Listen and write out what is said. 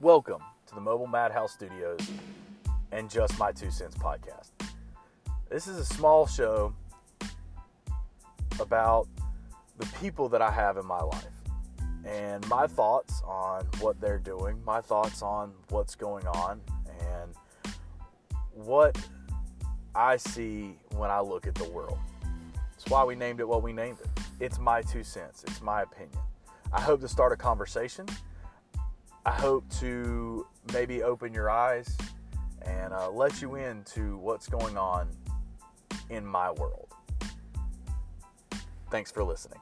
Welcome to the Mobile Madhouse Studios and Just My Two Cents podcast. This is a small show about the people that I have in my life and my thoughts on what they're doing, my thoughts on what's going on, and what I see when I look at the world. That's why we named it what we named it. It's my two cents, it's my opinion. I hope to start a conversation. I hope to maybe open your eyes and uh, let you into what's going on in my world. Thanks for listening.